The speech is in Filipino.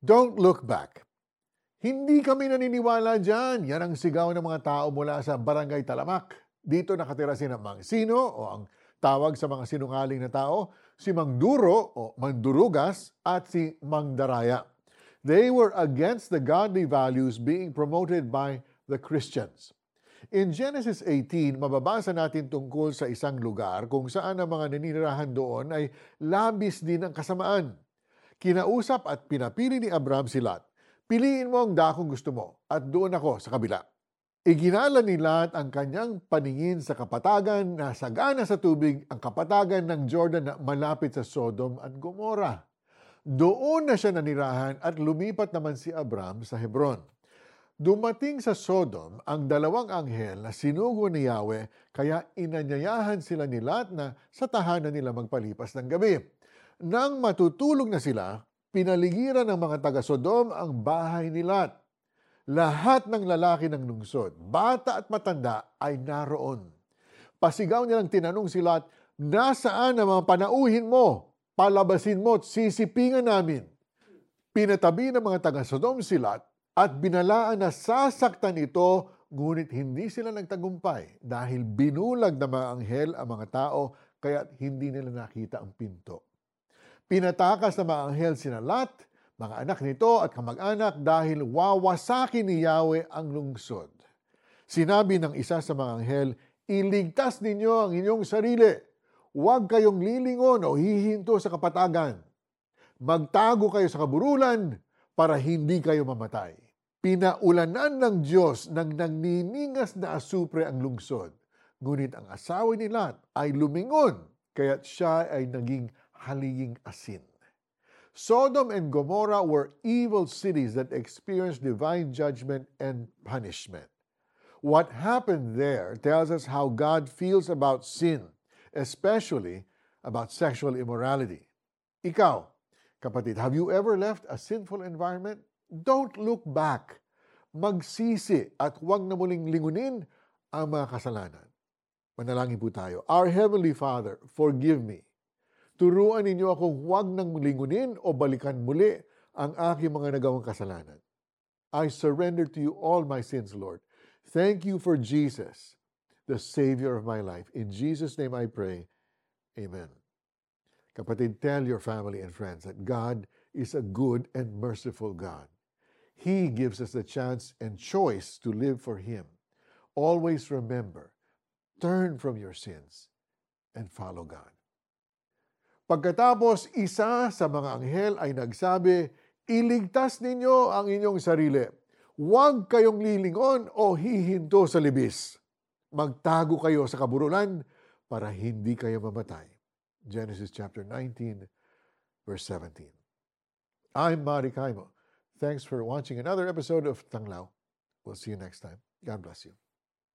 Don't look back. Hindi kami naniniwala dyan. Yan ang sigaw ng mga tao mula sa Barangay Talamak. Dito nakatira si Mang Sino o ang tawag sa mga sinungaling na tao, si Mang Duro o Mandurugas at si Mang Daraya. They were against the godly values being promoted by the Christians. In Genesis 18, mababasa natin tungkol sa isang lugar kung saan ang mga naninirahan doon ay labis din ang kasamaan. Kinausap at pinapili ni Abraham si Lot Piliin mo ang dakong gusto mo at doon ako sa kabila. Iginala ni Lot ang kanyang paningin sa kapatagan na sagana sa tubig ang kapatagan ng Jordan na malapit sa Sodom at Gomorrah. Doon na siya nanirahan at lumipat naman si Abram sa Hebron. Dumating sa Sodom ang dalawang anghel na sinugo ni Yahweh kaya inanyayahan sila ni Lot na sa tahanan nila magpalipas ng gabi. Nang matutulog na sila, pinaligiran ng mga taga-Sodom ang bahay ni Lot. Lahat ng lalaki ng lungsod, bata at matanda, ay naroon. Pasigaw nilang tinanong si Lot, Nasaan ang mga panauhin mo? Palabasin mo at sisipingan namin. Pinatabi ng mga taga-Sodom si Lot at binalaan na sasaktan ito, ngunit hindi sila nagtagumpay dahil binulag ng mga anghel ang mga tao kaya hindi nila nakita ang pinto. Pinatakas ng mga anghel sina Lot, mga anak nito at kamag-anak dahil wawasakin ni Yahweh ang lungsod. Sinabi ng isa sa mga anghel, iligtas ninyo ang inyong sarili. Huwag kayong lilingon o hihinto sa kapatagan. Magtago kayo sa kaburulan para hindi kayo mamatay. Pinaulanan ng Diyos ng nagniningas na asupre ang lungsod. Ngunit ang asawa ni Lot ay lumingon, kaya't siya ay naging haliging asin. Sodom and Gomorrah were evil cities that experienced divine judgment and punishment. What happened there tells us how God feels about sin, especially about sexual immorality. Ikaw, kapatid, have you ever left a sinful environment? Don't look back. Magsisi at huwag na muling lingunin ang mga kasalanan. Manalangin po tayo. Our Heavenly Father, forgive me Turuan ninyo akong huwag nang lingunin o balikan muli ang aking mga nagawang kasalanan. I surrender to you all my sins, Lord. Thank you for Jesus, the Savior of my life. In Jesus' name I pray. Amen. Kapatid, tell your family and friends that God is a good and merciful God. He gives us the chance and choice to live for Him. Always remember, turn from your sins and follow God. Pagkatapos, isa sa mga anghel ay nagsabi, Iligtas ninyo ang inyong sarili. Huwag kayong lilingon o hihinto sa libis. Magtago kayo sa kaburulan para hindi kayo mamatay. Genesis chapter 19, verse 17. I'm Mari Kaimo. Thanks for watching another episode of Tanglaw. We'll see you next time. God bless you.